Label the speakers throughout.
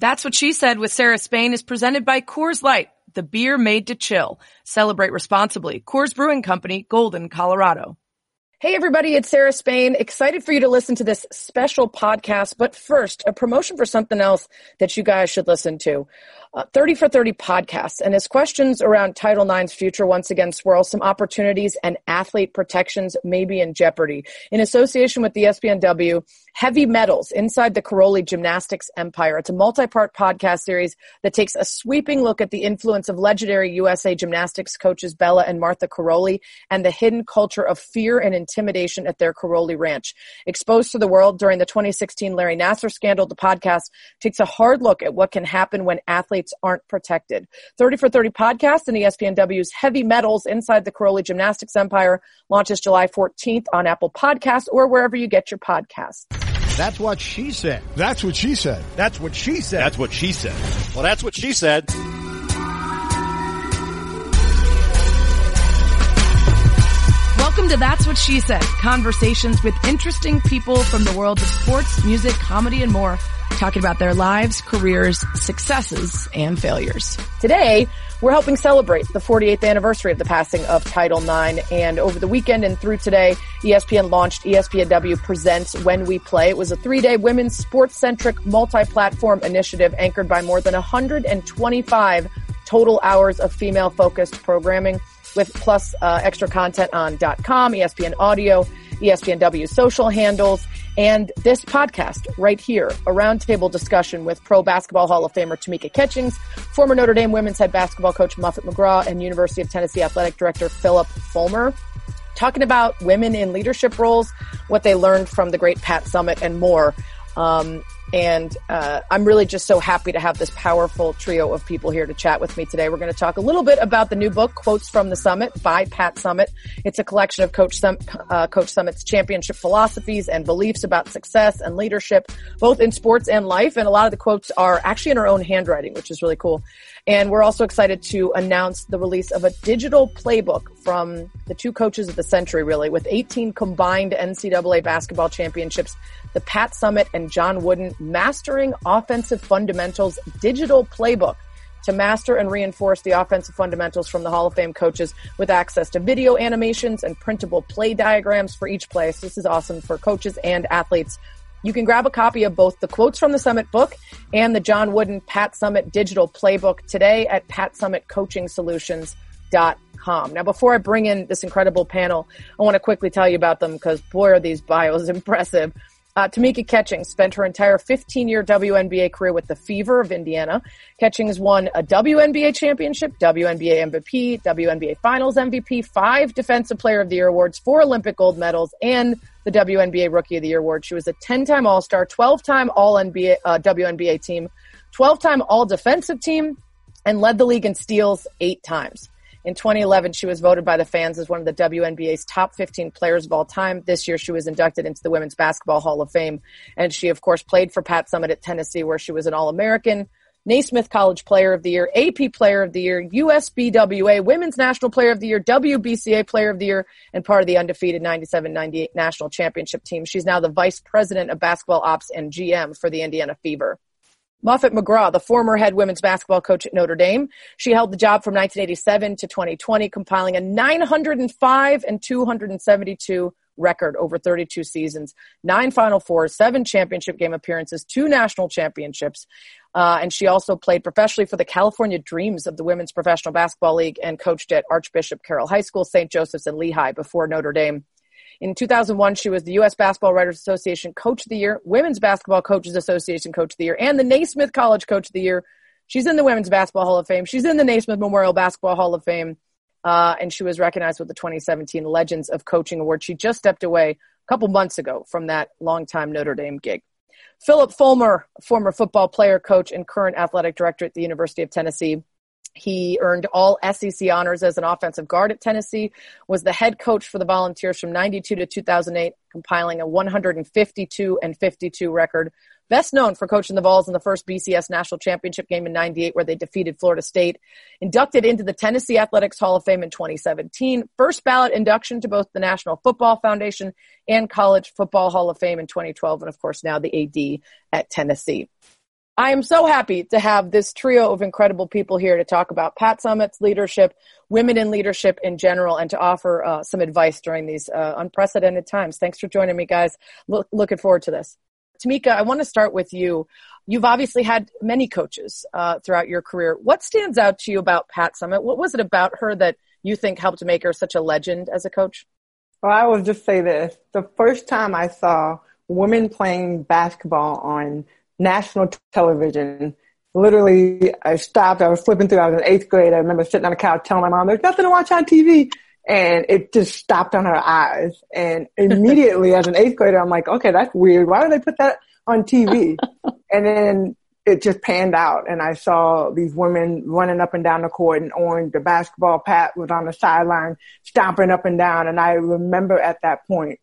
Speaker 1: That's what she said with Sarah Spain is presented by Coors Light, the beer made to chill. Celebrate responsibly. Coors Brewing Company, Golden, Colorado. Hey everybody, it's Sarah Spain. Excited for you to listen to this special podcast. But first, a promotion for something else that you guys should listen to uh, 30 for 30 podcasts. And as questions around Title IX's future once again swirl, some opportunities and athlete protections may be in jeopardy. In association with the ESPNW, Heavy Medals Inside the Karolyi Gymnastics Empire. It's a multi-part podcast series that takes a sweeping look at the influence of legendary USA gymnastics coaches Bela and Martha Karolyi and the hidden culture of fear and intimidation at their Karolyi ranch. Exposed to the world during the 2016 Larry Nassar scandal, the podcast takes a hard look at what can happen when athletes athletes aren't protected. 30 for 30 podcast and ESPNW's Heavy Medals Inside the Karolyi Gymnastics Empire launches July 14th on Apple Podcasts or wherever you get your podcasts.
Speaker 2: That's what she said.
Speaker 3: That's what she said.
Speaker 2: That's what she said.
Speaker 4: That's what she said.
Speaker 5: Well, that's what she said.
Speaker 1: To That's What She Said. Conversations with interesting people from the world of sports, music, comedy, and more talking about their lives, careers, successes, and failures. Today, we're helping celebrate the 48th anniversary of the passing of Title IX. And over the weekend and through today, ESPN launched ESPNW Presents When We Play. It was a three-day women's sports-centric multi-platform initiative anchored by more than 125 total hours of female-focused programming with plus uh, extra content on .com, ESPN Audio, ESPNW social handles, and this podcast right here, a roundtable discussion with Pro Basketball Hall of Famer Tamika Catchings, former Notre Dame women's head basketball coach Muffet McGraw, and University of Tennessee athletic director Phillip Fulmer, talking about women in leadership roles, what they learned from the great Pat Summitt, and more. Um, and uh, I'm really just so happy to have this powerful trio of people here to chat with me today. We're going to talk a little bit about the new book, Quotes from the Summit by Pat Summitt. It's a collection of Coach, Sum- uh, Coach Summitt's championship philosophies and beliefs about success and leadership, both in sports and life. And a lot of the quotes are actually in her own handwriting, which is really cool. And we're also excited to announce the release of a digital playbook from the two coaches of the century, really, with 18 combined NCAA basketball championships, the Pat Summitt and John Wooden Mastering Offensive Fundamentals digital playbook to master and reinforce the offensive fundamentals from the Hall of Fame coaches with access to video animations and printable play diagrams for each place. This is awesome for coaches and athletes you can grab a copy of both the Quotes from the Summit book and the John Wooden Pat Summitt digital playbook today at patsummitcoachingsolutions.com. Now, before I bring in this incredible panel, I want to quickly tell you about them because boy, are these bios impressive. Uh, Tamika Catchings spent her entire 15 year WNBA career with the Fever of Indiana. Catchings won a WNBA championship, WNBA MVP, WNBA Finals MVP, five Defensive Player of the Year awards, four Olympic gold medals, and the WNBA Rookie of the Year award. She was a 10 time All Star, 12 time All NBA, uh, WNBA team, 12 time All Defensive team, and led the league in steals eight times. In 2011, she was voted by the fans as one of the WNBA's top 15 players of all time. This year, she was inducted into the Women's Basketball Hall of Fame. And she, of course, played for Pat Summitt at Tennessee, where she was an All American, Naismith College Player of the Year, AP Player of the Year, USBWA Women's National Player of the Year, WBCA Player of the Year, and part of the undefeated 97-98 National Championship team. She's now the Vice President of Basketball Ops and GM for the Indiana Fever. Muffet McGraw, the former head women's basketball coach at Notre Dame. She held the job from 1987 to 2020, compiling a 905 and 272 record over 32 seasons, nine Final Fours, seven championship game appearances, two national championships. Uh, and she also played professionally for the California Dreams of the Women's Professional Basketball League and coached at Archbishop Carroll High School, St. Joseph's, and Lehigh before Notre Dame. In 2001, she was the U.S. Basketball Writers Association Coach of the Year, Women's Basketball Coaches Association Coach of the Year, and the Naismith College Coach of the Year. She's in the Women's Basketball Hall of Fame. She's in the Naismith Memorial Basketball Hall of Fame. Uh, and she was recognized with the 2017 Legends of Coaching Award. She just stepped away a couple months ago from that longtime Notre Dame gig. Phillip Fulmer, former football player, coach, and current athletic director at the University of Tennessee, he earned all SEC honors as an offensive guard at Tennessee, was the head coach for the Volunteers from 92 to 2008, compiling a 152 and 52 record. Best known for coaching the Vols in the first BCS national championship game in 98 where they defeated Florida State. Inducted into the Tennessee Athletics Hall of Fame in 2017. First ballot induction to both the National Football Foundation and College Football Hall of Fame in 2012. And of course now the AD at Tennessee. I am so happy to have this trio of incredible people here to talk about Pat Summitt's leadership, women in leadership in general, and to offer uh, some advice during these uh, unprecedented times. Thanks for joining me, guys. Look, looking forward to this. Tamika, I want to start with you. You've obviously had many coaches uh, throughout your career. What stands out to you about Pat Summitt? What was it about her that you think helped make her such a legend as a coach?
Speaker 3: Well, I will just say this. The first time I saw women playing basketball on national television, literally I stopped, I was flipping through, I was in eighth grade. I remember sitting on the couch telling my mom, there's nothing to watch on TV. And it just stopped on her eyes. And immediately as an eighth grader, I'm like, okay, that's weird. Why do they put that on TV? and then it just panned out and I saw these women running up and down the court and orange. The basketball Pat was on the sideline stomping up and down. And I remember at that point,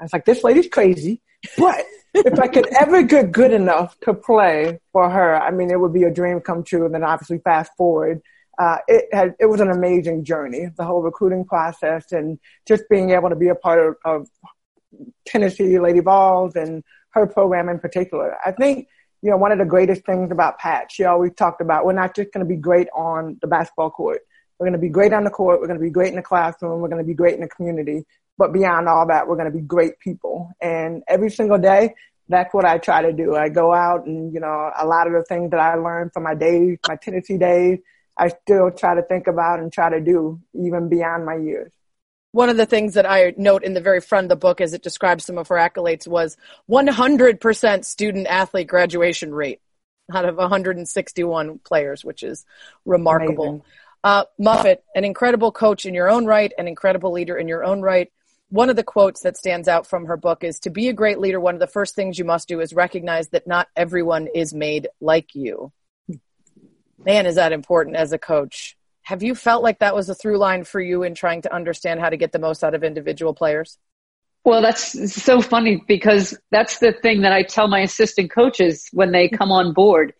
Speaker 3: I was like, this lady's crazy, but if I could ever get good enough to play for her, I mean, it would be a dream come true. And then obviously fast forward, uh, it had, it was an amazing journey, the whole recruiting process and just being able to be a part of, of Tennessee Lady Vols and her program in particular. I think you know, one of the greatest things about Pat, she always talked about, we're not just going to be great on the basketball court. We're going to be great on the court. We're going to be great in the classroom. We're going to be great in the community. But beyond all that, we're going to be great people. And every single day, that's what I try to do. I go out and, you know, a lot of the things that I learned from my days, my Tennessee days, I still try to think about and try to do even beyond my years
Speaker 1: one of the things that I note in the very front of the book as it describes some of her accolades was 100% student athlete graduation rate out of 161 players, which is remarkable. Uh, Muffet, an incredible coach in your own right, an incredible leader in your own right. One of the quotes that stands out from her book is to be a great leader, one of the first things you must do is recognize that not everyone is made like you. Man, is that important as a coach. Have you felt like that was a through line for you in trying to understand how to get the most out of individual players?
Speaker 4: Well, that's so funny because that's the thing that I tell my assistant coaches when they come on board.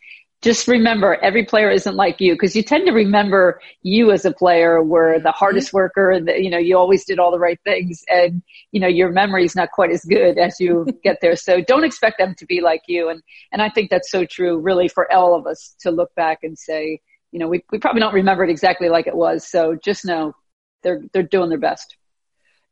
Speaker 4: Just remember, every player isn't like you because you tend to remember you as a player were the hardest mm-hmm. worker. That you know, you always did all the right things, and you know your memory is not quite as good as you get there. So don't expect them to be like you. And and I think that's so true, really, for all of us to look back and say, you know, we, we probably don't remember it exactly like it was. So just know they're, they're doing their best.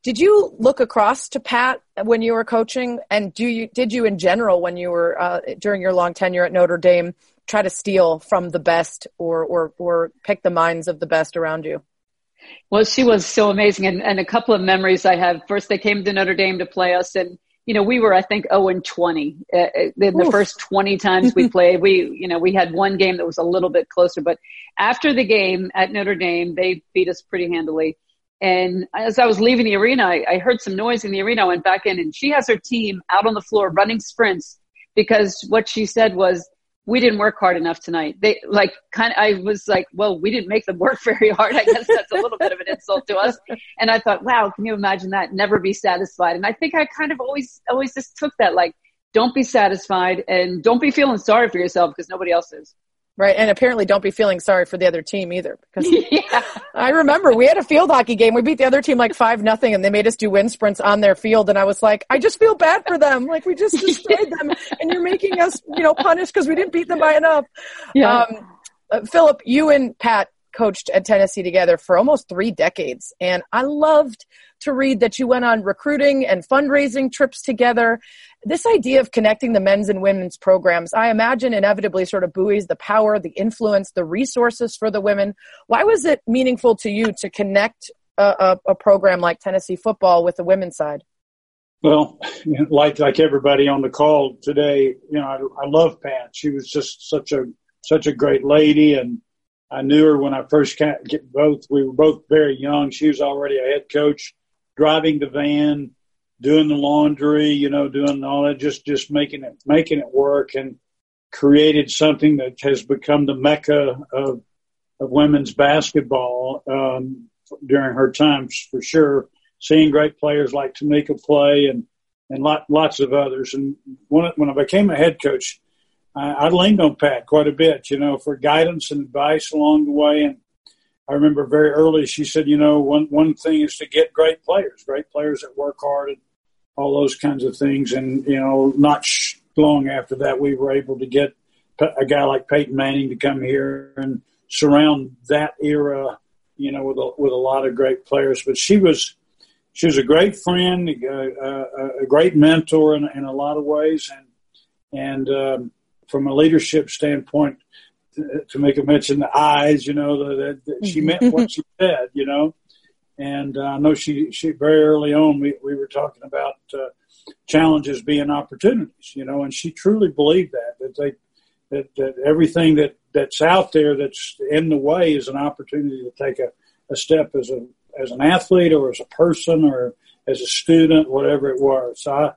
Speaker 1: Did you look across to Pat when you were coaching, and do you did you in general when you were uh, during your long tenure at Notre Dame try to steal from the best or or or pick the minds of the best around you?
Speaker 4: Well, she was so amazing, and, and a couple of memories I have. First, they came to Notre Dame to play us, and you know, we were, I think, 0 and 20 uh, uh the, the first 20 times we played. We, you know, we had one game that was a little bit closer, but after the game at Notre Dame, they beat us pretty handily. And as I was leaving the arena, I, I heard some noise in the arena. I went back in and she has her team out on the floor running sprints because what she said was, we didn't work hard enough tonight. They like kind of, I was like, well, we didn't make them work very hard. I guess that's a little bit of an insult to us. And I thought, wow, can you imagine that? Never be satisfied. And I think I kind of always, always just took that like, don't be satisfied and don't be feeling sorry for yourself because nobody else is.
Speaker 1: Right. And apparently don't be feeling sorry for the other team either. Because yeah. I remember we had a field hockey game. We beat the other team like five nothing and they made us do wind sprints on their field. And I was like, I just feel bad for them. Like we just destroyed them and you're making us, you know, punished because we didn't beat them by enough. Yeah. Um, uh, Phillip, you and Pat coached at Tennessee together for almost three decades. And I loved to read that you went on recruiting and fundraising trips together. This idea of connecting the men's and women's programs, I imagine inevitably sort of buoys the power, the influence, the resources for the women. Why was it meaningful to you to connect a, a, a program like Tennessee football with the women's side?
Speaker 5: Well, like like everybody on the call today, you know, I, I love Pat. She was just such a such a great lady, and I knew her when I first get both. We were both very young. She was already a head coach driving the van, doing the laundry, you know, doing all that, just just making it making it work, and created something that has become the mecca of of women's basketball um, during her times for sure. Seeing great players like Tamika play and and lot, lots of others. And when when I became a head coach, I, I leaned on Pat quite a bit, you know, for guidance and advice along the way. And I remember very early she said, you know, one one thing is to get great players, great players that work hard and all those kinds of things. And you know, not sh- long after that, we were able to get a guy like Peyton Manning to come here and surround that era, you know, with a, with a lot of great players. But she was she was a great friend, a, a, a great mentor in, in, a lot of ways, and and um, from a leadership standpoint, to, to make a mention the eyes, you know, that, that she meant what she said, you know. And uh, I know she she very early on we we were talking about uh, challenges being opportunities, you know, and she truly believed that that they that, that everything that that's out there that's in the way is an opportunity to take a, a step as a as an athlete or as a person or as a student, whatever it was. So I,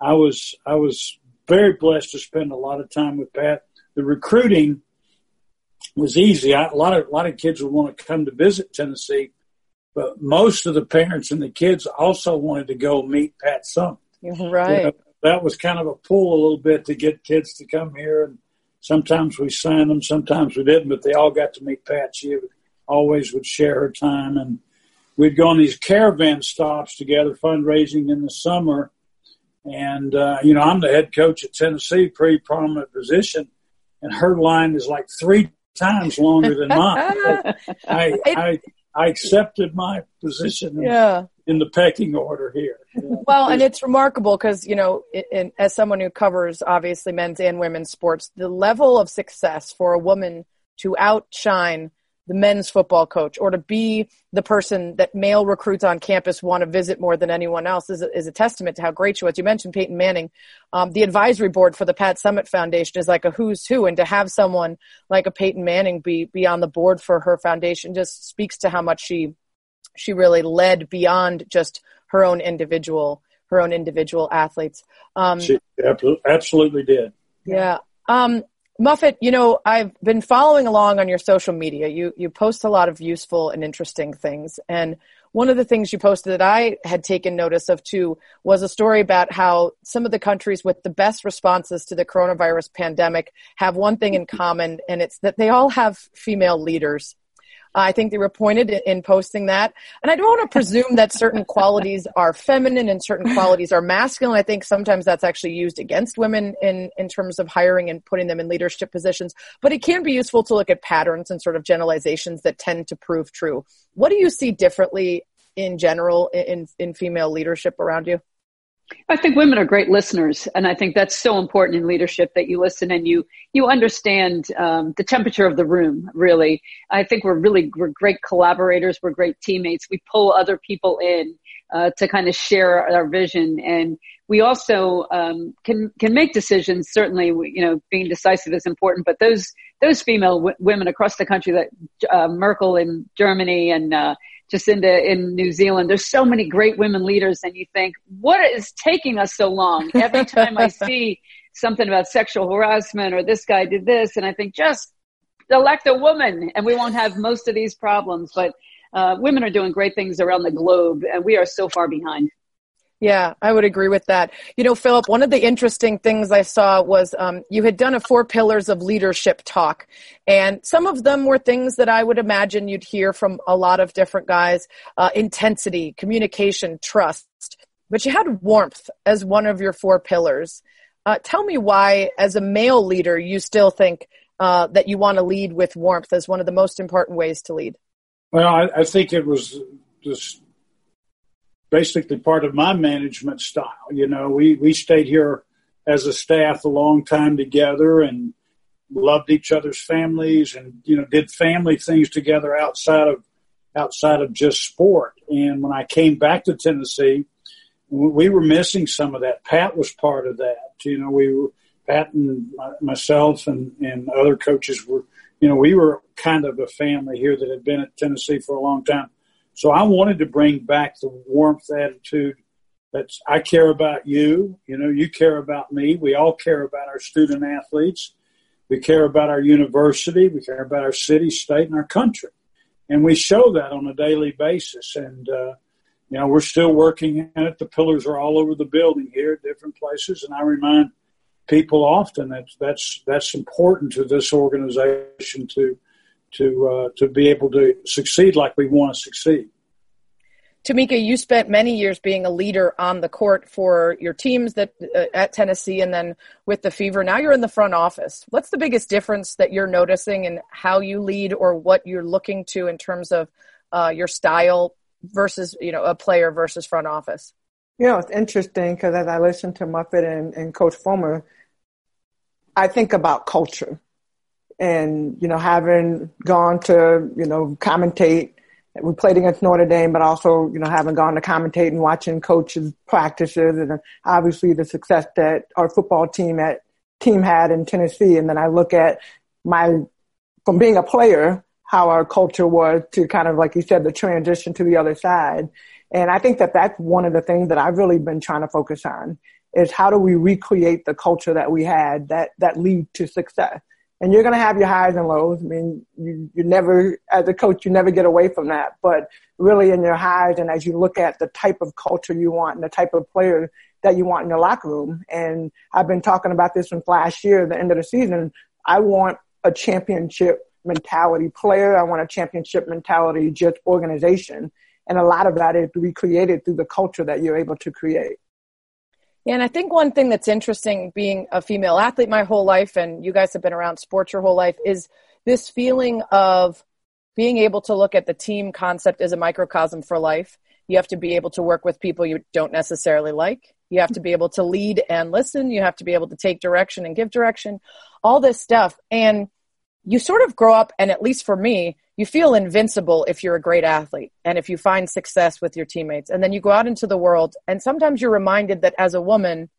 Speaker 5: I was I was very blessed to spend a lot of time with Pat. The recruiting was easy. I, a lot of a lot of kids would want to come to visit Tennessee, but most of the parents and the kids also wanted to go meet Pat Summitt.
Speaker 1: Right. You know,
Speaker 5: that was kind of a pull a little bit to get kids to come here, and sometimes we signed them, sometimes we didn't, but they all got to meet Pat. She always would share her time and we'd go on these caravan stops together, fundraising in the summer. And, uh, you know, I'm the head coach at Tennessee, pretty prominent position, and her line is like three times longer than mine. I, I, I accepted my position in, yeah. in the pecking order here.
Speaker 1: Well, and it's remarkable because, you know, in, as someone who covers obviously men's and women's sports, the level of success for a woman to outshine the men's football coach or to be the person that male recruits on campus want to visit more than anyone else is a, is a testament to how great she was. You mentioned Peyton Manning. Um, the advisory board for the Pat Summitt Foundation is like a who's who, and to have someone like a Peyton Manning be be on the board for her foundation just speaks to how much she she really led beyond just her own individual her own individual athletes.
Speaker 5: Um, she absolutely did.
Speaker 1: Yeah. Um, Muffet, you know, I've been following along on your social media. You you post a lot of useful and interesting things. And one of the things you posted that I had taken notice of too was a story about how some of the countries with the best responses to the coronavirus pandemic have one thing in common, and it's that they all have female leaders. I think they were pointed in posting that. And I don't want to presume that certain qualities are feminine and certain qualities are masculine. I think sometimes that's actually used against women in, in terms of hiring and putting them in leadership positions. But it can be useful to look at patterns and sort of generalizations that tend to prove true. What do you see differently in general in, in female leadership around you?
Speaker 4: I think women are great listeners, and I think that's so important in leadership that you listen and you you understand um, the temperature of the room. Really, I think we're really we're great collaborators. We're great teammates. We pull other people in uh, to kind of share our vision, and we also um, can can make decisions. Certainly, you know, being decisive is important. But those those female w- women across the country, that uh, Merkel in Germany and uh, Jacinda in in New Zealand. There's so many great women leaders, and you think, what is taking us so long? Every time I see something about sexual harassment or this guy did this, and I think, just elect a woman, and we won't have most of these problems. But uh, women are doing great things around the globe, and we are so far behind.
Speaker 1: Yeah, I would agree with that. You know, Phillip, one of the interesting things I saw was um, you had done a four pillars of leadership talk. And some of them were things that I would imagine you'd hear from a lot of different guys uh, intensity, communication, trust. But you had warmth as one of your four pillars. Uh, tell me why, as a male leader, you still think uh, that you want to lead with warmth as one of the most important ways to lead.
Speaker 5: Well, I, I think it was just basically part of my management style. You know, we, we stayed here as a staff a long time together and loved each other's families and, you know, did family things together outside of, outside of just sport. And when I came back to Tennessee, we were missing some of that. Pat was part of that. You know, we were, Pat and myself and, and other coaches were, you know, we were kind of a family here that had been at Tennessee for a long time. So I wanted to bring back the warmth attitude that's I care about you, you know, you care about me. We all care about our student athletes. We care about our university. We care about our city, state, and our country. And we show that on a daily basis. And, uh, you know, we're still working at it. The pillars are all over the building here different places. And I remind people often that that's, that's important to this organization to, to uh, to be able to succeed like we want to succeed.
Speaker 1: Tamika, you spent many years being a leader on the court for your teams that uh, at Tennessee and then with the Fever. Now you're in the front office. What's the biggest difference that you're noticing in how you lead or what you're looking to in terms of uh, your style versus, you know, a player versus front office?
Speaker 3: You know, it's interesting because as I listen to Muffet and, and Coach Fulmer, I think about culture and, you know, having gone to, you know, commentate we played against Notre Dame, but also, you know, having gone to commentate and watching coaches practices and obviously the success that our football team at team had in Tennessee. And then I look at my, from being a player, how our culture was to kind of, like you said, the transition to the other side. And I think that that's one of the things that I've really been trying to focus on is how do we recreate the culture that we had that, that lead to success and you're going to have your highs and lows. I mean, you, you never, as a coach, you never get away from that. But really in your highs and as you look at the type of culture you want and the type of player that you want in your locker room. And I've been talking about this since last year, the end of the season. I want a championship mentality player. I want a championship mentality just organization. And a lot of that is recreated through the culture that you're able to create.
Speaker 1: Yeah, and I think one thing that's interesting being a female athlete my whole life, and you guys have been around sports your whole life, is this feeling of being able to look at the team concept as a microcosm for life. You have to be able to work with people you don't necessarily like. You have to be able to lead and listen. You have to be able to take direction and give direction, all this stuff. And you sort of grow up, and at least for me, you feel invincible if you're a great athlete and if you find success with your teammates. And then you go out into the world, and sometimes you're reminded that as a woman,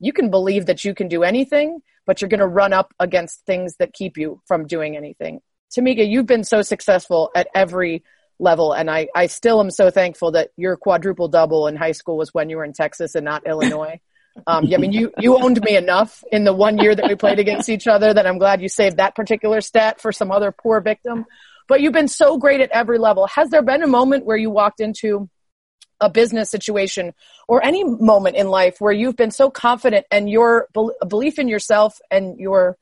Speaker 1: you can believe that you can do anything, but you're going to run up against things that keep you from doing anything. Tamika, you've been so successful at every level, and I, I still am so thankful that your quadruple double in high school was when you were in Texas and not Illinois. Um, yeah, I mean, you, you owned me enough in the one year that we played against each other that I'm glad you saved that particular stat for some other poor victim. But you've been so great at every level. Has there been a moment where you walked into a business situation or any moment in life where you've been so confident and your belief in yourself and your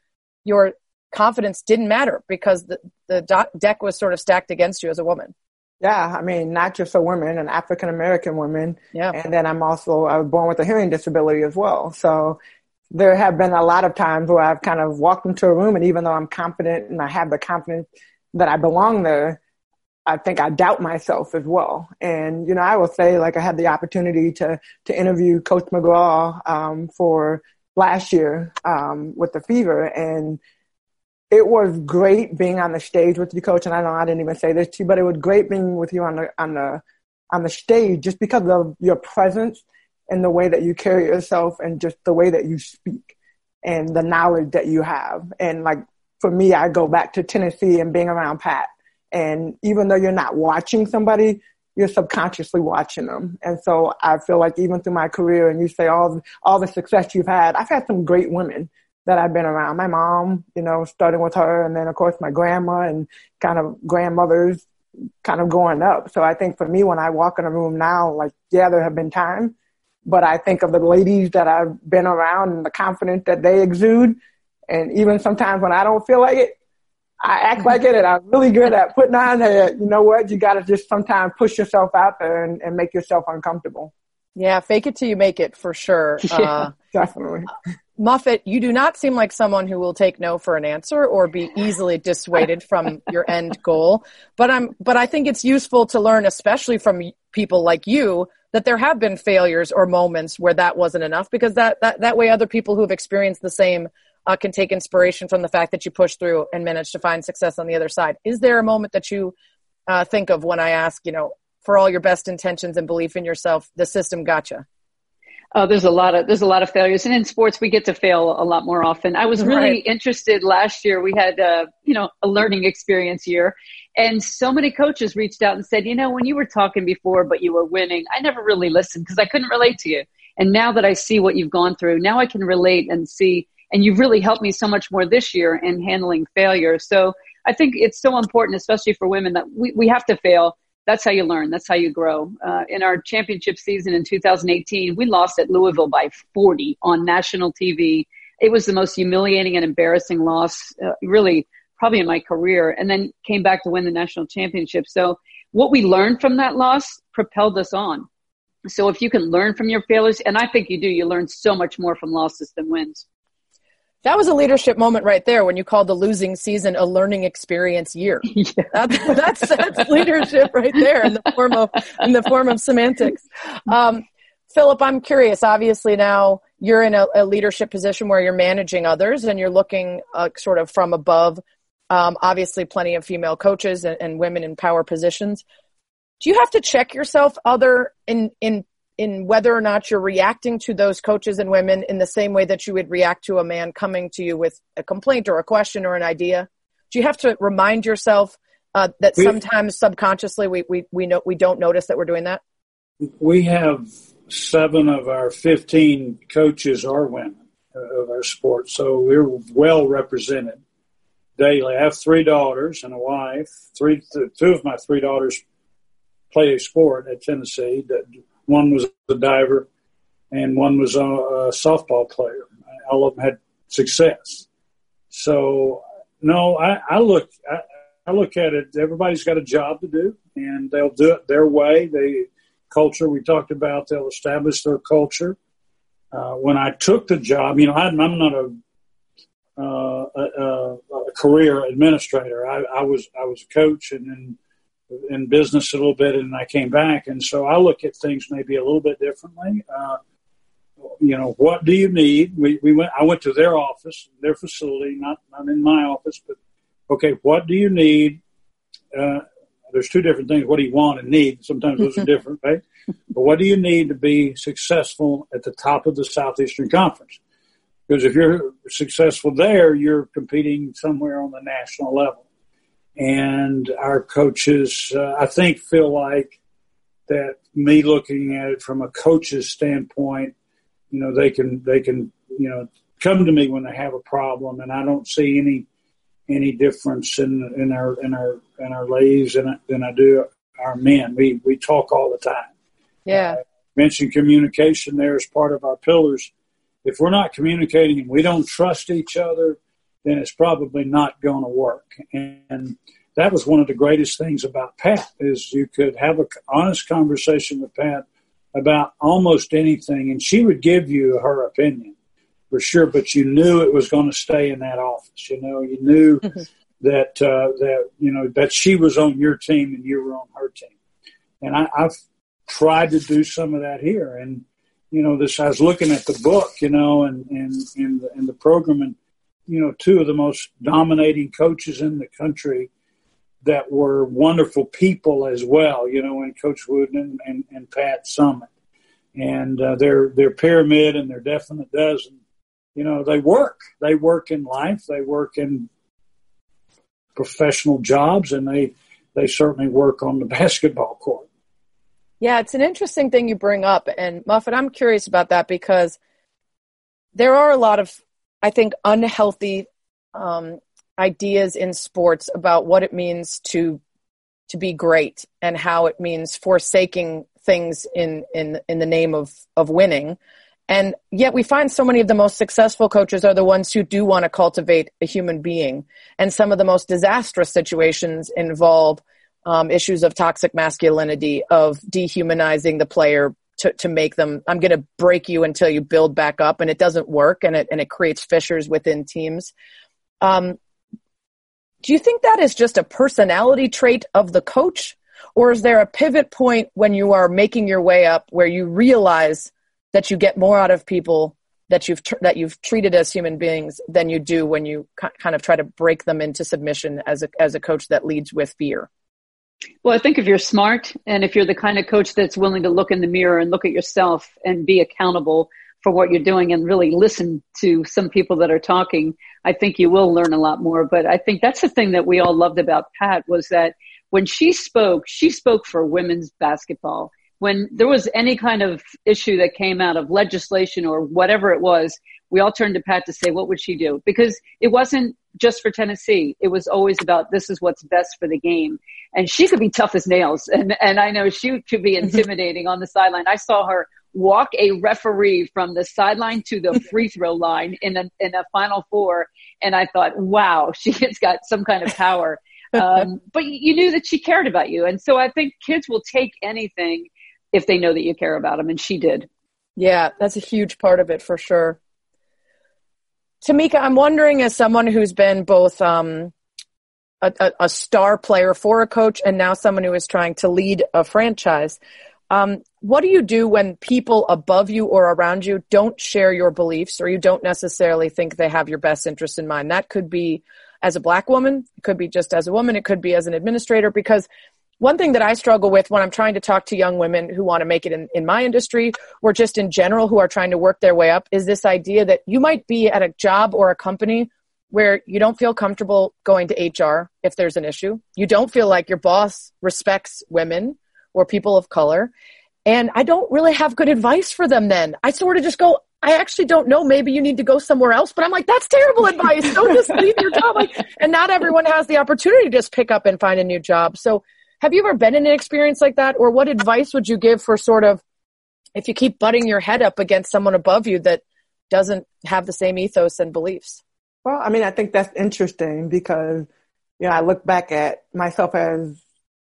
Speaker 1: your confidence didn't matter because the, the deck was sort of stacked against you as a woman?
Speaker 3: Yeah, I mean, not just a woman, an African American woman.
Speaker 1: Yeah.
Speaker 3: And then I'm also, I was born with a hearing disability as well. So there have been a lot of times where I've kind of walked into a room and even though I'm confident and I have the confidence that I belong there, I think I doubt myself as well. And, you know, I will say like I had the opportunity to, to interview Coach McGraw, um, for last year, um, with the fever and it was great being on the stage with you, coach. And I know I didn't even say this to you, but it was great being with you on the, on the, on the stage just because of your presence and the way that you carry yourself and just the way that you speak and the knowledge that you have. And like for me, I go back to Tennessee and being around Pat. And even though you're not watching somebody, you're subconsciously watching them. And so I feel like even through my career and you say all, all the success you've had, I've had some great women that I've been around. My mom, you know, starting with her and then of course my grandma and kind of grandmothers kind of going up. So I think for me, when I walk in a room now, like, yeah, there have been times, but I think of the ladies that I've been around and the confidence that they exude and even sometimes when I don't feel like it, I act like it and I'm really good at putting on that, you know what, you gotta just sometimes push yourself out there and, and make yourself uncomfortable.
Speaker 1: Yeah, fake it till you make it for sure.
Speaker 3: Yeah, uh, definitely.
Speaker 1: Muffet, you do not seem like someone who will take no for an answer or be easily dissuaded from your end goal. But I'm, but I think it's useful to learn, especially from people like you, that there have been failures or moments where that wasn't enough because that, that, that way other people who have experienced the same uh, can take inspiration from the fact that you pushed through and managed to find success on the other side. Is there a moment that you uh, think of when I ask, you know, for all your best intentions and belief in yourself, the system gotcha?
Speaker 4: Oh, there's a lot of there's a lot of failures, and in sports we get to fail a lot more often. I was really right. interested last year. We had a uh, you know a learning experience year, and so many coaches reached out and said, you know, when you were talking before, but you were winning, I never really listened because I couldn't relate to you. And now that I see what you've gone through, now I can relate and see and you've really helped me so much more this year in handling failure. So I think it's so important, especially for women, that we, we have to fail. That's how you learn. That's how you grow. Uh, in our championship season in 2018, we lost at Louisville by 40 on national TV. It was the most humiliating and embarrassing loss, uh, really, probably in my career, and then came back to win the national championship. So what we learned from that loss propelled us on. So if you can learn from your failures, and I think you do, you learn so much more from losses than wins.
Speaker 1: That was a leadership moment right there when you called the losing season a learning experience year. Yeah. That, that's that's leadership right there in the form of in the form of semantics. Um, Phillip, I'm curious. Obviously, now you're in a, a, leadership position where you're managing others and you're looking uh, sort of from above. Um, obviously, plenty of female coaches and, and women in power positions. Do you have to check yourself other in in in whether or not you're reacting to those coaches and women in the same way that you would react to a man coming to you with a complaint or a question or an idea? Do you have to remind yourself uh, that we, sometimes subconsciously we, we, we know we don't notice that we're doing that?
Speaker 5: We have seven of our 15 coaches are women of our sport, so we're well represented daily. I have three daughters and a wife. Three, two of my three daughters play a sport at Tennessee. One was a diver, and one was a, a softball player. All of them had success. So no, I, I look I, I, look at it. Everybody's got a job to do, and they'll do it their way. They culture we talked about. They'll establish their culture. Uh, when I took the job, you know, I, am not a, uh, a, a, career administrator. I, I, was I was a coach, and then in business a little bit, and I came back, and so I look at things maybe a little bit differently. Uh, you know, what do you need? We we went. I went to their office, their facility, not not in my office, but okay, what do you need? Uh, there's two different things. What do you want and need? Sometimes those are different, right? But what do you need to be successful at the top of the Southeastern Conference? Because if you're successful there, you're competing somewhere on the national level and our coaches, uh, I think, feel like that. Me looking at it from a coach's standpoint, you know, they can they can you know come to me when they have a problem, and I don't see any any difference in in our in our in our ladies than, than I do our men. We we talk all the time.
Speaker 1: Yeah. Uh,
Speaker 5: mentioned communication there as part of our pillars. If we're not communicating and we don't trust each other, then it's probably not going to work. And that was one of the greatest things about Pat is you could have an honest conversation with Pat about almost anything, and she would give you her opinion for sure. But you knew it was going to stay in that office. You know, you knew mm-hmm. that uh, that you know that she was on your team and you were on her team. And I, I've tried to do some of that here, and you know, this I was looking at the book, you know, and and in the, in the program and you know, two of the most dominating coaches in the country that were wonderful people as well, you know, and Coach Wooden and, and Pat Summitt. And uh, their their pyramid and their definite dozen, you know, they work. They work in life. They work in professional jobs, and they they certainly work on the basketball court.
Speaker 1: Yeah, it's an interesting thing you bring up, and Muffet, I'm curious about that because there are a lot of I think, unhealthy um, ideas in sports about what it means to to be great and how it means forsaking things in in in the name of of winning. And yet we find so many of the most successful coaches are the ones who do want to cultivate a human being. And some of the most disastrous situations involve um, issues of toxic masculinity, of dehumanizing the player to, to make them i'm going to break you until you build back up. And it doesn't work and it and it creates fissures within teams. Um, do you think that is just a personality trait of the coach? Or is there a pivot point when you are making your way up where you realize that you get more out of people that you've tr- that you've treated as human beings than you do when you kind of try to break them into submission as a as a coach that leads with fear
Speaker 4: well, I think if you're smart and if you're the kind of coach that's willing to look in the mirror and look at yourself and be accountable for what you're doing and really listen to some people that are talking, I think you will learn a lot more. But I think that's the thing that we all loved about Pat was that when she spoke, she spoke for women's basketball. When there was any kind of issue that came out of legislation or whatever it was, we all turned to Pat to say, what would she do? Because it wasn't just for Tennessee. It was always about this is what's best for the game. And she could be tough as nails. And, and I know she could be intimidating on the sideline. I saw her walk a referee from the sideline to the free throw line in a, in a final four. And I thought, wow, she has got some kind of power. um, but you knew that she cared about you. And so I think kids will take anything if they know that you care about them. And she did.
Speaker 1: Yeah, that's a huge part of it for sure. Tamika, I'm wondering as someone who's been both um, a, a, a, star player for a coach and now someone who is trying to lead a franchise, um, what do you do when people above you or around you don't share your beliefs or you don't necessarily think they have your best interest in mind? That could be as a black woman, it could be just as a woman, it could be as an administrator, because one thing that I struggle with when I'm trying to talk to young women who want to make it in, in my industry or just in general who are trying to work their way up is this idea that you might be at a job or a company where you don't feel comfortable going to HR if there's an issue. You don't feel like your boss respects women or people of color. And I don't really have good advice for them then. I sort of just go, I actually don't know. Maybe you need to go somewhere else. But I'm like, that's terrible advice. Don't just leave your job. Like, and not everyone has the opportunity to just pick up and find a new job. So have you ever been in an experience like that? Or what advice would you give for sort of if you keep butting your head up against someone above you that doesn't have the same ethos and beliefs?
Speaker 3: Well, I mean, I think that's interesting because, you know, I look back at myself as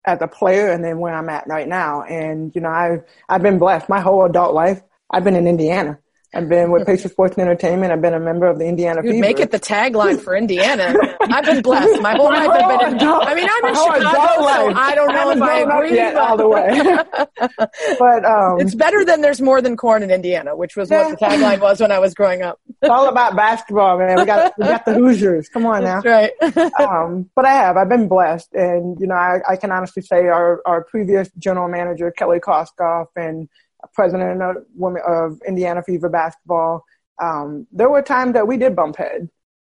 Speaker 3: as a player and then where I'm at right now. And, you know, I've, I've been blessed my whole adult life. I've been in Indiana. I've been with Patriot Sports and Entertainment. I've been a member of the Indiana
Speaker 1: You'd
Speaker 3: Fever.
Speaker 1: make it the tagline for Indiana. I've been blessed. My whole life I've been in, I mean, I'm in Chicago, so I don't know if I agree.
Speaker 3: Yet, all the way. but, um,
Speaker 1: It's better than there's more than corn in Indiana, which was what the tagline was when I was growing up.
Speaker 3: it's all about basketball, man. We got, we got the Hoosiers. Come on now.
Speaker 1: That's right.
Speaker 3: um, but I have. I've been blessed. And, you know, I, I can honestly say our, our previous general manager, Kelly Krauskopf, and president of, women, of Indiana Fever basketball, um, there were times that we did bump head,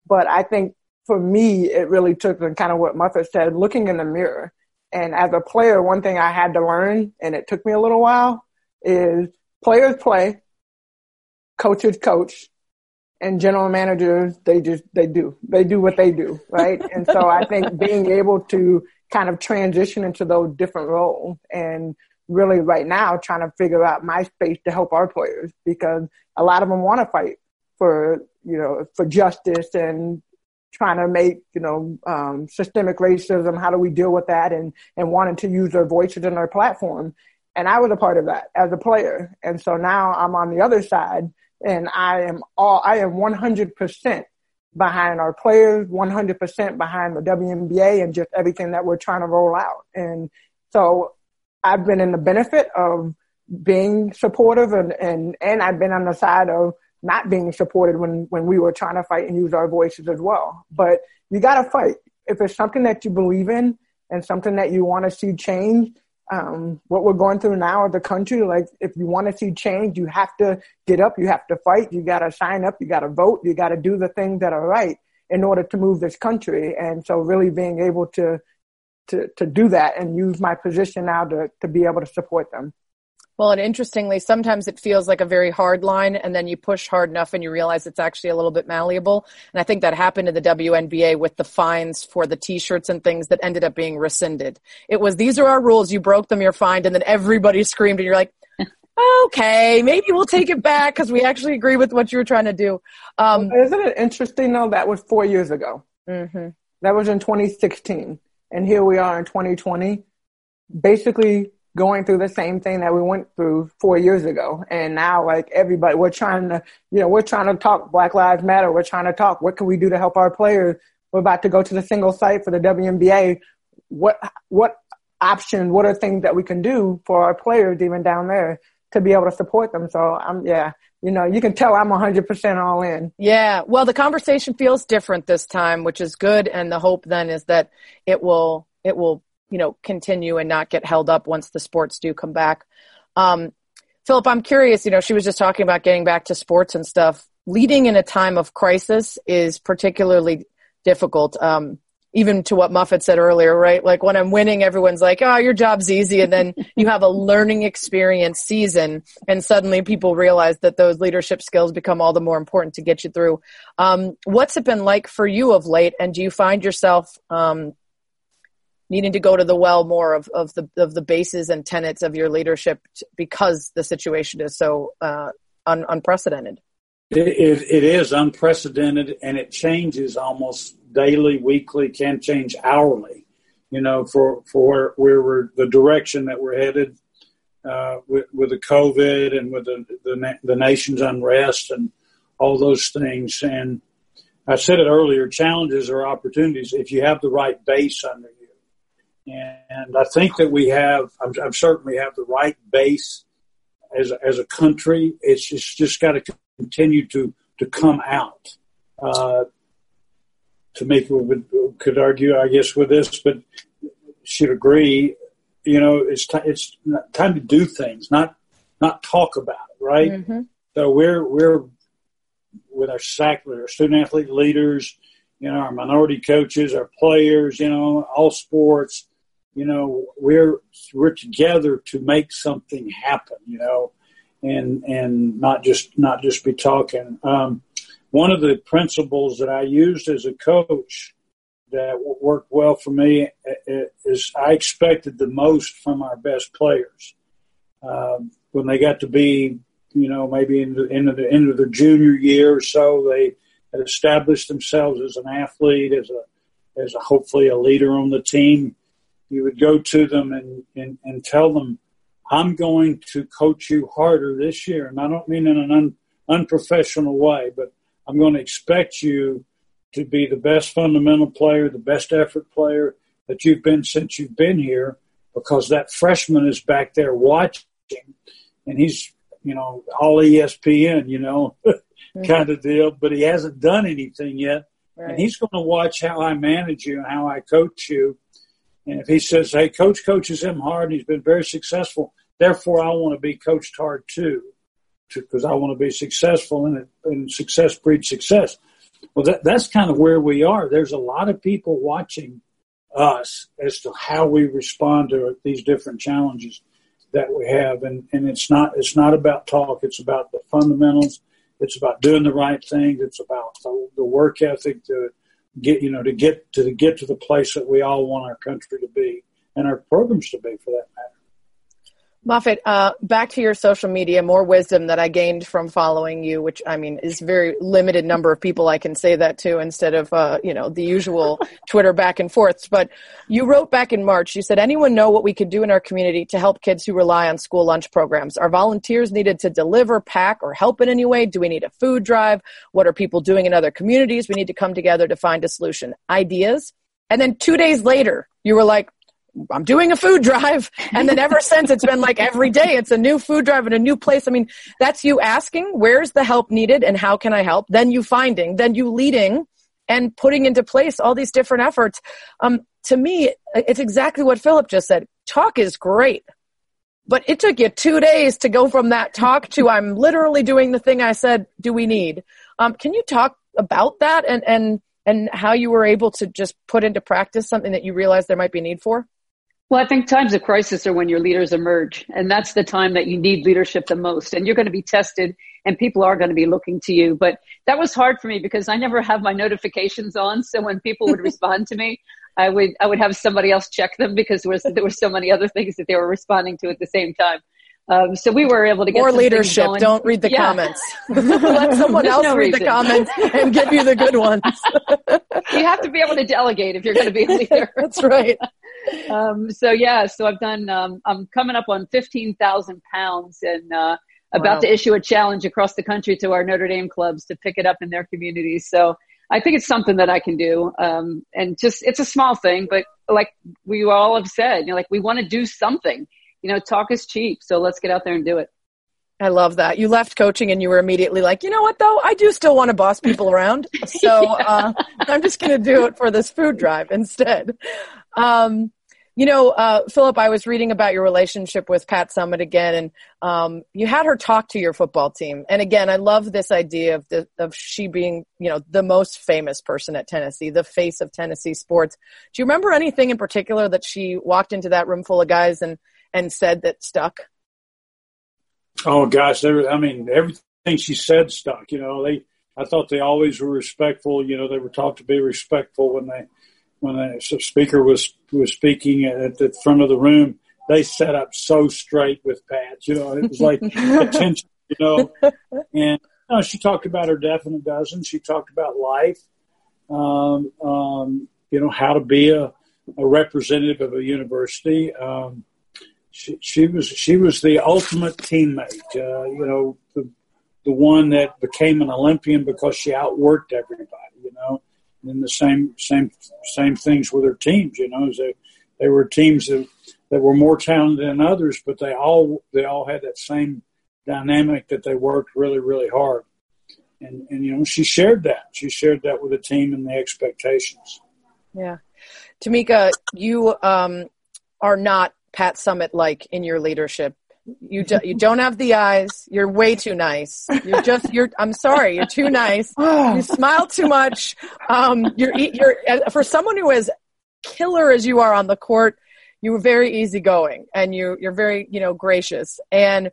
Speaker 3: But I think for me, it really took and kind of what Muffet said, looking in the mirror. And as a player, one thing I had to learn, and it took me a little while, is players play, coaches coach, and general managers, they just, they do. They do what they do, right? and so I think being able to kind of transition into those different roles and really right now trying to figure out my space to help our players because a lot of them want to fight for, you know, for justice and trying to make, you know, um, systemic racism. How do we deal with that? And, and wanting to use their voices and their platform. And I was a part of that as a player. And so now I'm on the other side and I am all, I am 100% behind our players, 100% behind the WNBA and just everything that we're trying to roll out. And so I've been in the benefit of being supportive and, and, and I've been on the side of not being supported when, when we were trying to fight and use our voices as well. But you gotta fight. If it's something that you believe in and something that you want to see change, um, what we're going through now as a country, like if you want to see change, you have to get up, you have to fight, you got to sign up, you got to vote, you got to do the things that are right in order to move this country. And so really being able to, to, to do that and use my position now to, to be able to support them.
Speaker 1: Well, and interestingly, sometimes it feels like a very hard line, and then you push hard enough and you realize it's actually a little bit malleable. And I think that happened in the WNBA with the fines for the t-shirts and things that ended up being rescinded. It was, these are our rules, you broke them, you're fined, and then everybody screamed, and you're like, okay, maybe we'll take it back because we actually agree with what you were trying to do.
Speaker 3: Um, isn't it interesting though? That was four years ago.
Speaker 1: Mm-hmm.
Speaker 3: That was in 2016. And here we are in 2020, basically going through the same thing that we went through four years ago. And now, like everybody, we're trying to, you know, we're trying to talk Black Lives Matter. We're trying to talk what can we do to help our players. We're about to go to the single site for the WNBA. What what options? What are things that we can do for our players even down there to be able to support them? So I'm yeah, you know, you can tell I'm 100% all in.
Speaker 1: Yeah. Well, the conversation feels different this time, which is good. And the hope then is that it will, it will you know, continue and not get held up once the sports do come back. Um, Phillip, I'm curious, you know, she was just talking about getting back to sports and stuff. Leading in a time of crisis is particularly difficult. Um, even to what Muffet said earlier, right? Like when I'm winning, everyone's like, oh, your job's easy. And then you have a learning experience season and suddenly people realize that those leadership skills become all the more important to get you through. Um, what's it been like for you of late? And do you find yourself, um, needing to go to the well more of, of the of the bases and tenets of your leadership because the situation is so uh, un, unprecedented.
Speaker 5: It, it, it is unprecedented, and it changes almost daily, weekly, can change hourly. you know, for for where we're the direction that we're headed uh, with with the COVID and with the, the the nation's unrest and all those things. And I said it earlier: challenges are opportunities if you have the right base under you. And I think that we have. I'm, I'm certainly have the right base as as a country. It's just just got to continue to to come out. Uh, to make would, could argue, I guess, with this, but should agree. You know, it's t- it's time to do things, not not talk about it, right? Mm-hmm. So we're we're with our SAC, our student athlete leaders, you know, our minority coaches, our players, you know, all sports. You know, we're we're together to make something happen. You know, and and not just not just be talking. Um, one of the principles that I used as a coach that worked well for me is I expected the most from our best players. Um, when they got to be, you know, maybe in the end of the end of their junior year or so, they had established themselves as an athlete, as a as a hopefully a leader on the team. You would go to them and, and, and tell them, I'm going to coach you harder this year. And I don't mean in an un, unprofessional way, but I'm going to expect you to be the best fundamental player, the best effort player that you've been since you've been here, because that freshman is back there watching, and he's you know all ESPN, you know, mm-hmm. kind of deal, but he hasn't done anything yet, right. and he's going to watch how I manage you and how I coach you. And if he says, "Hey, coach coaches him hard, and he's been very successful," therefore I want to be coached hard too because I want to be successful and, and success breeds success. Well, that, that's kind of where we are. There's a lot of people watching us as to how we respond to these different challenges that we have. And, and it's not, it's not about talk. It's about the fundamentals. It's about doing the right things. It's about the, the work ethic to get, you know, to get to the, get to the place that we all want our country to be and our programs to be for that matter.
Speaker 1: Muffet, uh, back to your social media, more wisdom that I gained from following you, which I mean is very limited number of people I can say that to instead of, uh, you know, the usual Twitter back and forths. But you wrote back in March, you said, anyone know what we could do in our community to help kids who rely on school lunch programs? Are volunteers needed to deliver, pack, or help in any way? Do we need a food drive? What are people doing in other communities? We need to come together to find a solution. Ideas? And then two days later, you were like, I'm doing a food drive. And then ever since it's been like every day, it's a new food drive in a new place. I mean, that's you asking, where's the help needed and how can I help? Then you finding, then you leading and putting into place all these different efforts. Um, to me, it's exactly what Phillip just said. Talk is great, but it took you two days to go from that talk to I'm literally doing the thing I said, do we need? Um, can you talk about that and, and, and how you were able to just put into practice something that you realized there might be need for?
Speaker 4: Well, I think times of crisis are when your leaders emerge, and that's the time that you need leadership the most. And you're going to be tested, and people are going to be looking to you. But that was hard for me because I never have my notifications on. So when people would respond to me, I would I would have somebody else check them because there was there were so many other things that they were responding to at the same time. Um, so we were able to get
Speaker 1: more leadership. Don't read the yeah. comments. Let someone else no read reason. the comments and give you the good ones.
Speaker 4: you have to be able to delegate if you're going to be a leader.
Speaker 1: That's right
Speaker 4: um, so yeah, so I've done. Um, I'm coming up on fifteen thousand pounds, and uh, about wow. to issue a challenge across the country to our Notre Dame clubs to pick it up in their communities. So I think it's something that I can do, um, and just it's a small thing, but like we all have said, you know, like we want to do something. You know, talk is cheap, so let's get out there and do it.
Speaker 1: I love that. You left coaching and you were immediately like, you know what though? I do still want to boss people around. So, yeah. uh, I'm just going to do it for this food drive instead. Um, you know, uh, Phillip, I was reading about your relationship with Pat Summitt again, and um, you had her talk to your football team. And again, I love this idea of the, of she being, you know, the most famous person at Tennessee, the face of Tennessee sports. Do you remember anything in particular that she walked into that room full of guys and and said that stuck?
Speaker 5: Oh gosh, there. I mean, everything she said stuck. You know, they. I thought they always were respectful. You know, they were taught to be respectful when they when the speaker was was speaking at the front of the room, they sat up so straight with Pat. You know, it was like attention. You know, and you know, she talked about her Definite Dozen. She talked about life. Um, um, you know, how to be a a representative of a university. Um, she, she was she was the ultimate teammate. Uh, you know, the the one that became an Olympian because she outworked everybody. You know, and the same same same things with her teams. You know, they they were teams that that were more talented than others, but they all they all had that same dynamic that they worked really really hard. And and you know, she shared that. She shared that with the team and the expectations.
Speaker 1: Yeah, Tamika, you um, are not Pat Summitt like in your leadership. You do, you don't have the eyes. You're way too nice. You're just you're. I'm sorry. You're too nice. You smile too much. Um, you're you're for someone who is killer as you are on the court. You were very easygoing and you you're very you know gracious and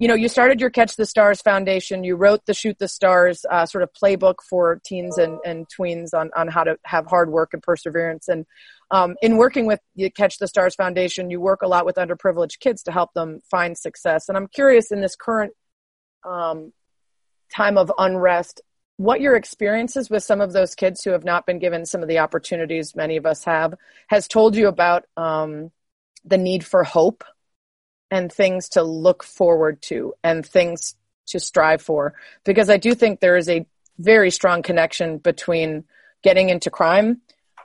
Speaker 1: you know, you started your Catch the Stars Foundation. You wrote the Shoot the Stars uh, sort of playbook for teens and, and tweens on, on how to have hard work and perseverance. And um, in working with the Catch the Stars Foundation, you work a lot with underprivileged kids to help them find success. And I'm curious in this current um, time of unrest, what your experiences with some of those kids who have not been given some of the opportunities many of us have has told you about um, the need for hope and things to look forward to and things to strive for because I do think there is a very strong connection between getting into crime,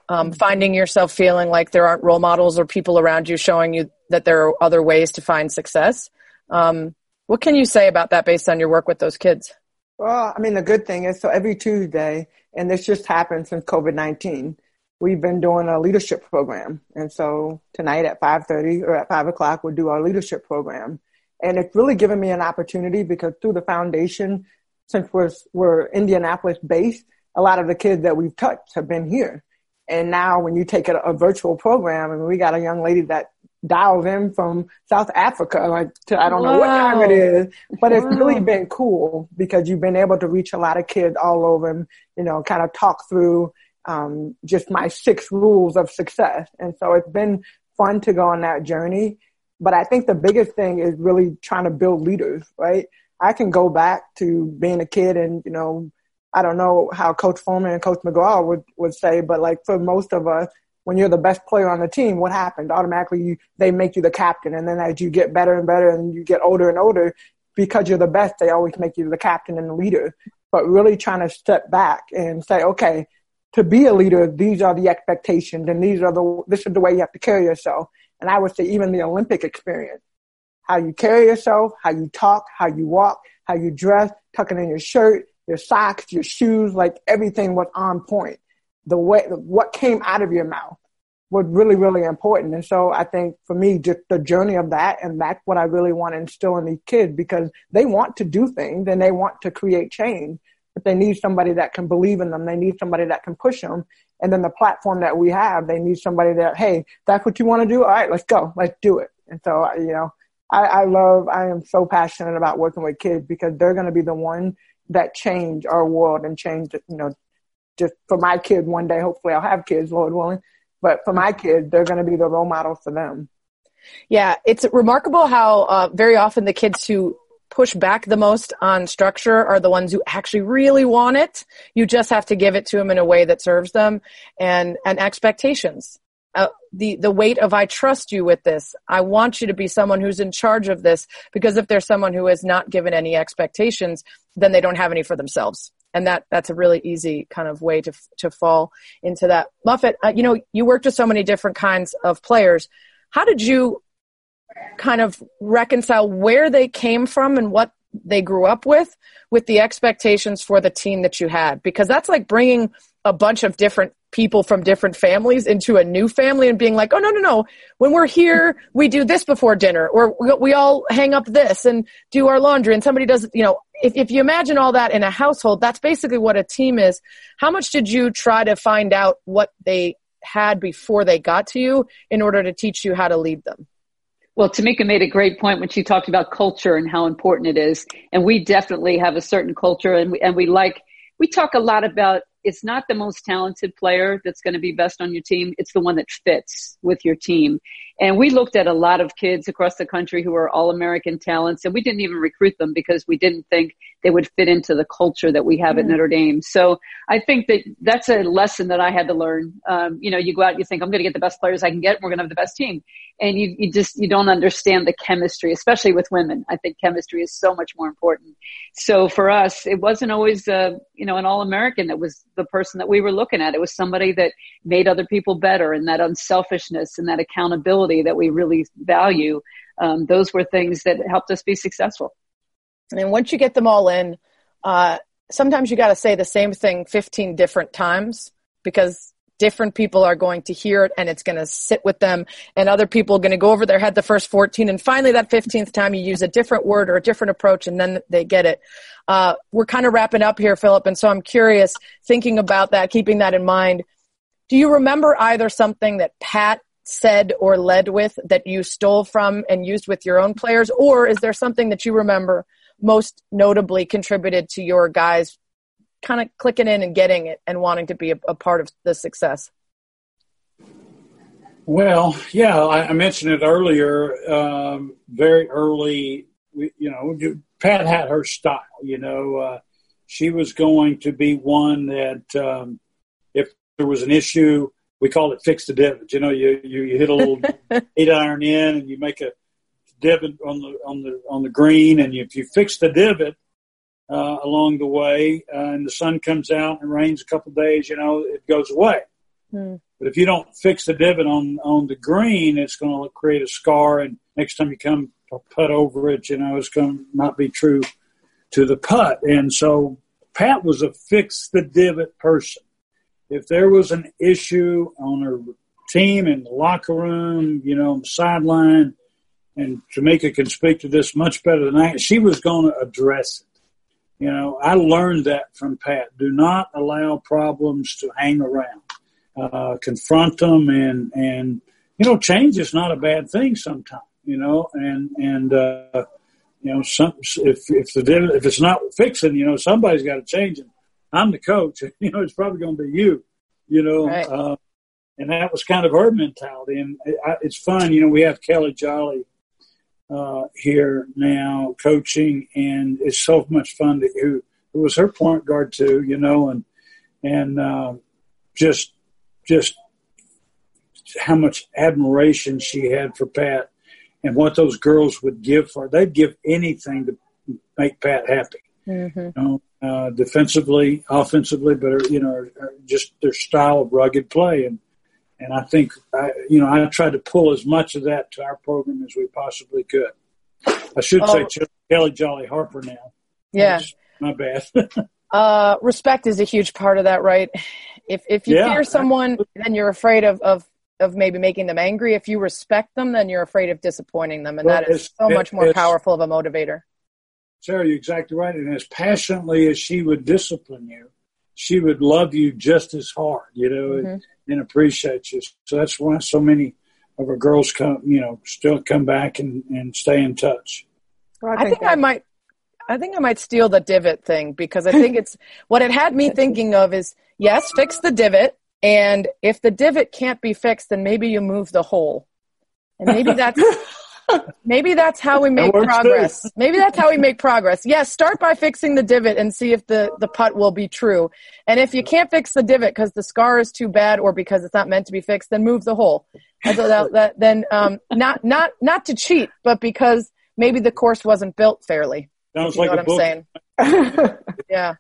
Speaker 1: um, finding yourself feeling like there aren't role models or people around you showing you that there are other ways to find success. Um, what can you say about that based on your work with those kids?
Speaker 3: Well, I mean, the good thing is, so every Tuesday, and this just happened since COVID 19, we've been doing a leadership program. And so tonight at 5.30 or at 5 o'clock, we'll do our leadership program. And it's really given me an opportunity because through the foundation, since we're, we're Indianapolis based, a lot of the kids that we've touched have been here. And now when you take a, a virtual program, and we got a young lady that dials in from South Africa, like to, I don't know what time it is, but it's really been cool because you've been able to reach a lot of kids all over and, you know, kind of talk through um, just my six rules of success. And so it's been fun to go on that journey. But I think the biggest thing is really trying to build leaders, right? I can go back to being a kid and, you know, I don't know how Coach Fulmer and Coach McGraw would, would say, but like for most of us, when you're the best player on the team, what happened? Automatically, you, they make you the captain. And then as you get better and better and you get older and older, because you're the best, they always make you the captain and the leader. But really trying to step back and say, okay, to be a leader, these are the expectations and these are the, this is the way you have to carry yourself. And I would say even the Olympic experience, how you carry yourself, how you talk, how you walk, how you dress, tucking in your shirt, your socks, your shoes, like everything was on point. The way, what came out of your mouth was really, really important. And so I think for me, just the journey of that, and that's what I really want to instill in these kids because they want to do things and they want to create change but they need somebody that can believe in them. They need somebody that can push them. And then the platform that we have, they need somebody that, hey, that's what you want to do. All right, let's go. Let's do it. And so, you know, I, I love, I am so passionate about working with kids because they're going to be the one that change our world and change, you know, just for my kid one day, hopefully I'll have kids, Lord willing. But for my kids, they're going to be the role models for them.
Speaker 1: Yeah, it's remarkable how uh, very often the kids who push back the most on structure are the ones who actually really want it. You just have to give it to them in a way that serves them and, and expectations. Uh, the, the weight of I trust you with this. I want you to be someone who's in charge of this because if there's someone who is not given any expectations, then they don't have any for themselves. And that, that's a really easy kind of way to, to fall into that. Muffet, uh, you know, you worked with so many different kinds of players. How did you kind of reconcile where they came from and what they grew up with with the expectations for the team that you had because that's like bringing a bunch of different people from different families into a new family and being like oh no no no. When we're here we do this before dinner or we all hang up this and do our laundry and somebody does you know if, if you imagine all that in a household that's basically what a team is. How much did you try to find out what they had before they got to you in order to teach you how to lead them?
Speaker 4: Well, Tamika made a great point when she talked about culture and how important it is. And we definitely have a certain culture and we, and we like, we talk a lot about it's not the most talented player that's going to be best on your team. It's the one that fits with your team. And we looked at a lot of kids across the country who were all American talents, and we didn't even recruit them because we didn't think they would fit into the culture that we have mm. at Notre Dame. So I think that that's a lesson that I had to learn. Um, you know, you go out, you think I'm going to get the best players I can get, and we're going to have the best team, and you you just you don't understand the chemistry, especially with women. I think chemistry is so much more important. So for us, it wasn't always uh, you know an All American that was the person that we were looking at. It was somebody that made other people better, and that unselfishness and that accountability that we really value. Um, those were things that helped us be successful.
Speaker 1: And once you get them all in, uh, sometimes you got to say the same thing 15 different times because different people are going to hear it and it's going to sit with them and other people are going to go over their head the first 14 and finally that 15th time you use a different word or a different approach and then they get it uh, we're kind of wrapping up here phillip and so i'm curious thinking about that keeping that in mind do you remember either something that pat said or led with that you stole from and used with your own players or is there something that you remember most notably contributed to your guys kind of clicking in and getting it and wanting to be a, a part of the success?
Speaker 5: Well, yeah, I, I mentioned it earlier. Um, very early, you know, Pat had her style. You know, uh, she was going to be one that um, if there was an issue, we call it fix the divot. You know, you you, you hit a little eight iron in and you make a divot on the on the on the green, and if you fix the divot uh, along the way, uh, and the sun comes out and rains a couple of days, you know, it goes away. Mm. But if you don't fix the divot on on the green, it's going to create a scar, and next time you come to putt over it, you know, it's going to not be true to the putt. And so Pat was a fix the divot person. If there was an issue on her team in the locker room, you know, sideline, and Tamika can speak to this much better than I. She was going to address it. You know, I learned that from Pat. Do not allow problems to hang around. Uh, confront them, and and you know, change is not a bad thing sometimes. You know, and and uh, you know, some if if the if it's not fixing, you know, somebody's got to change it. I'm the coach. You know, it's probably going to be you. You know, right. uh, and that was kind of her mentality. And it, it's fun. You know, we have Kellie Jolly uh, here now coaching, and it's so much fun to who who was her point guard too, you know, and and uh, just just how much admiration she had for Pat and what those girls would give for her. They'd give anything to make Pat happy. Mm-hmm. You know, uh, defensively, offensively, but you know, just their style of rugged play and and I think, I, you know, I tried to pull as much of that to our program as we possibly could. I should oh. say Kellie Jolly Harper now.
Speaker 1: Yeah.
Speaker 5: My bad.
Speaker 1: uh, respect is a huge part of that, right? If, if you yeah, fear someone, then you're afraid of, of, of maybe making them angry. If you respect them, then you're afraid of disappointing them. And well, that is so much more powerful of a motivator.
Speaker 5: Sarah, you're exactly right. And as passionately as she would discipline you, she would love you just as hard, you know. Mm-hmm and appreciate you. So that's why so many of our girls come, you know, still come back and, and stay in touch.
Speaker 1: Well, I, think, I, think I might, I think I might steal the divot thing because I think it's what it had me thinking of is yes, fix the divot. And if the divot can't be fixed, then maybe you move the hole. And maybe that's Maybe that's how we make progress. Too. Maybe that's how we make progress. Yes, start by fixing the divot and see if the, the putt will be true. And if you can't fix the divot because the scar is too bad or because it's not meant to be fixed, then move the hole. That, that, then um, not not not to cheat, but because maybe the course wasn't built fairly.
Speaker 5: Sounds like
Speaker 1: what
Speaker 5: I'm book.
Speaker 1: saying. yeah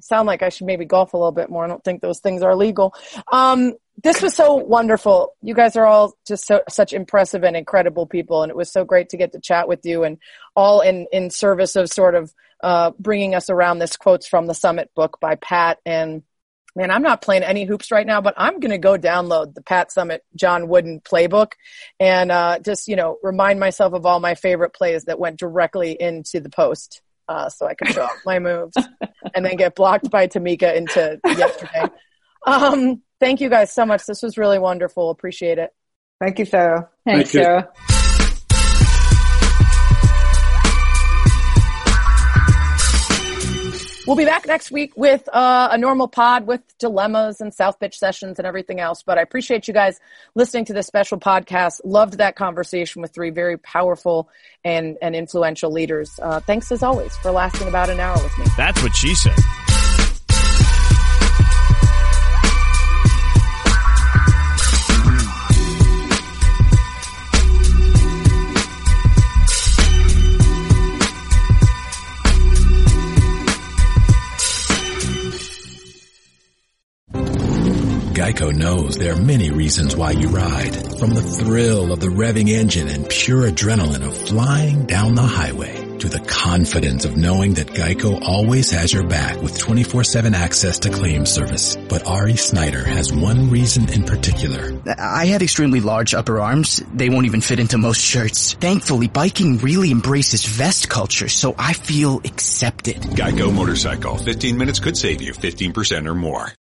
Speaker 1: sound like I should maybe golf a little bit more. I don't think those things are legal. Um, this was so wonderful. You guys are all just so, such impressive and incredible people, and it was so great to get to chat with you, and all in in service of sort of uh, bringing us around this quotes from the Summit book by Pat. And man, I'm not playing any hoops right now, but I'm going to go download the Pat Summitt John Wooden playbook and uh, just you know remind myself of all my favorite plays that went directly into the post uh, so I could show off my moves and then get blocked by Tamika into yesterday. Um, thank you guys so much. This was really wonderful. Appreciate it.
Speaker 3: Thank you, Sarah.
Speaker 4: Thanks, thank Sarah.
Speaker 1: We'll be back next week with uh, a normal pod with dilemmas and South pitch sessions and everything else. But I appreciate you guys listening to this special podcast. Loved that conversation with three very powerful and, and influential leaders. Uh, thanks as always for lasting about an hour with me.
Speaker 2: That's what she said.
Speaker 6: Geico knows there are many reasons why you ride. From the thrill of the revving engine and pure adrenaline of flying down the highway to the confidence of knowing that Geico always has your back with 24-7 access to claim service. But Ari Snyder has one reason in particular.
Speaker 7: I had extremely large upper arms. They won't even fit into most shirts. Thankfully, biking really embraces vest culture, so I feel accepted.
Speaker 8: Geico Motorcycle. 15 minutes could save you 15% or more.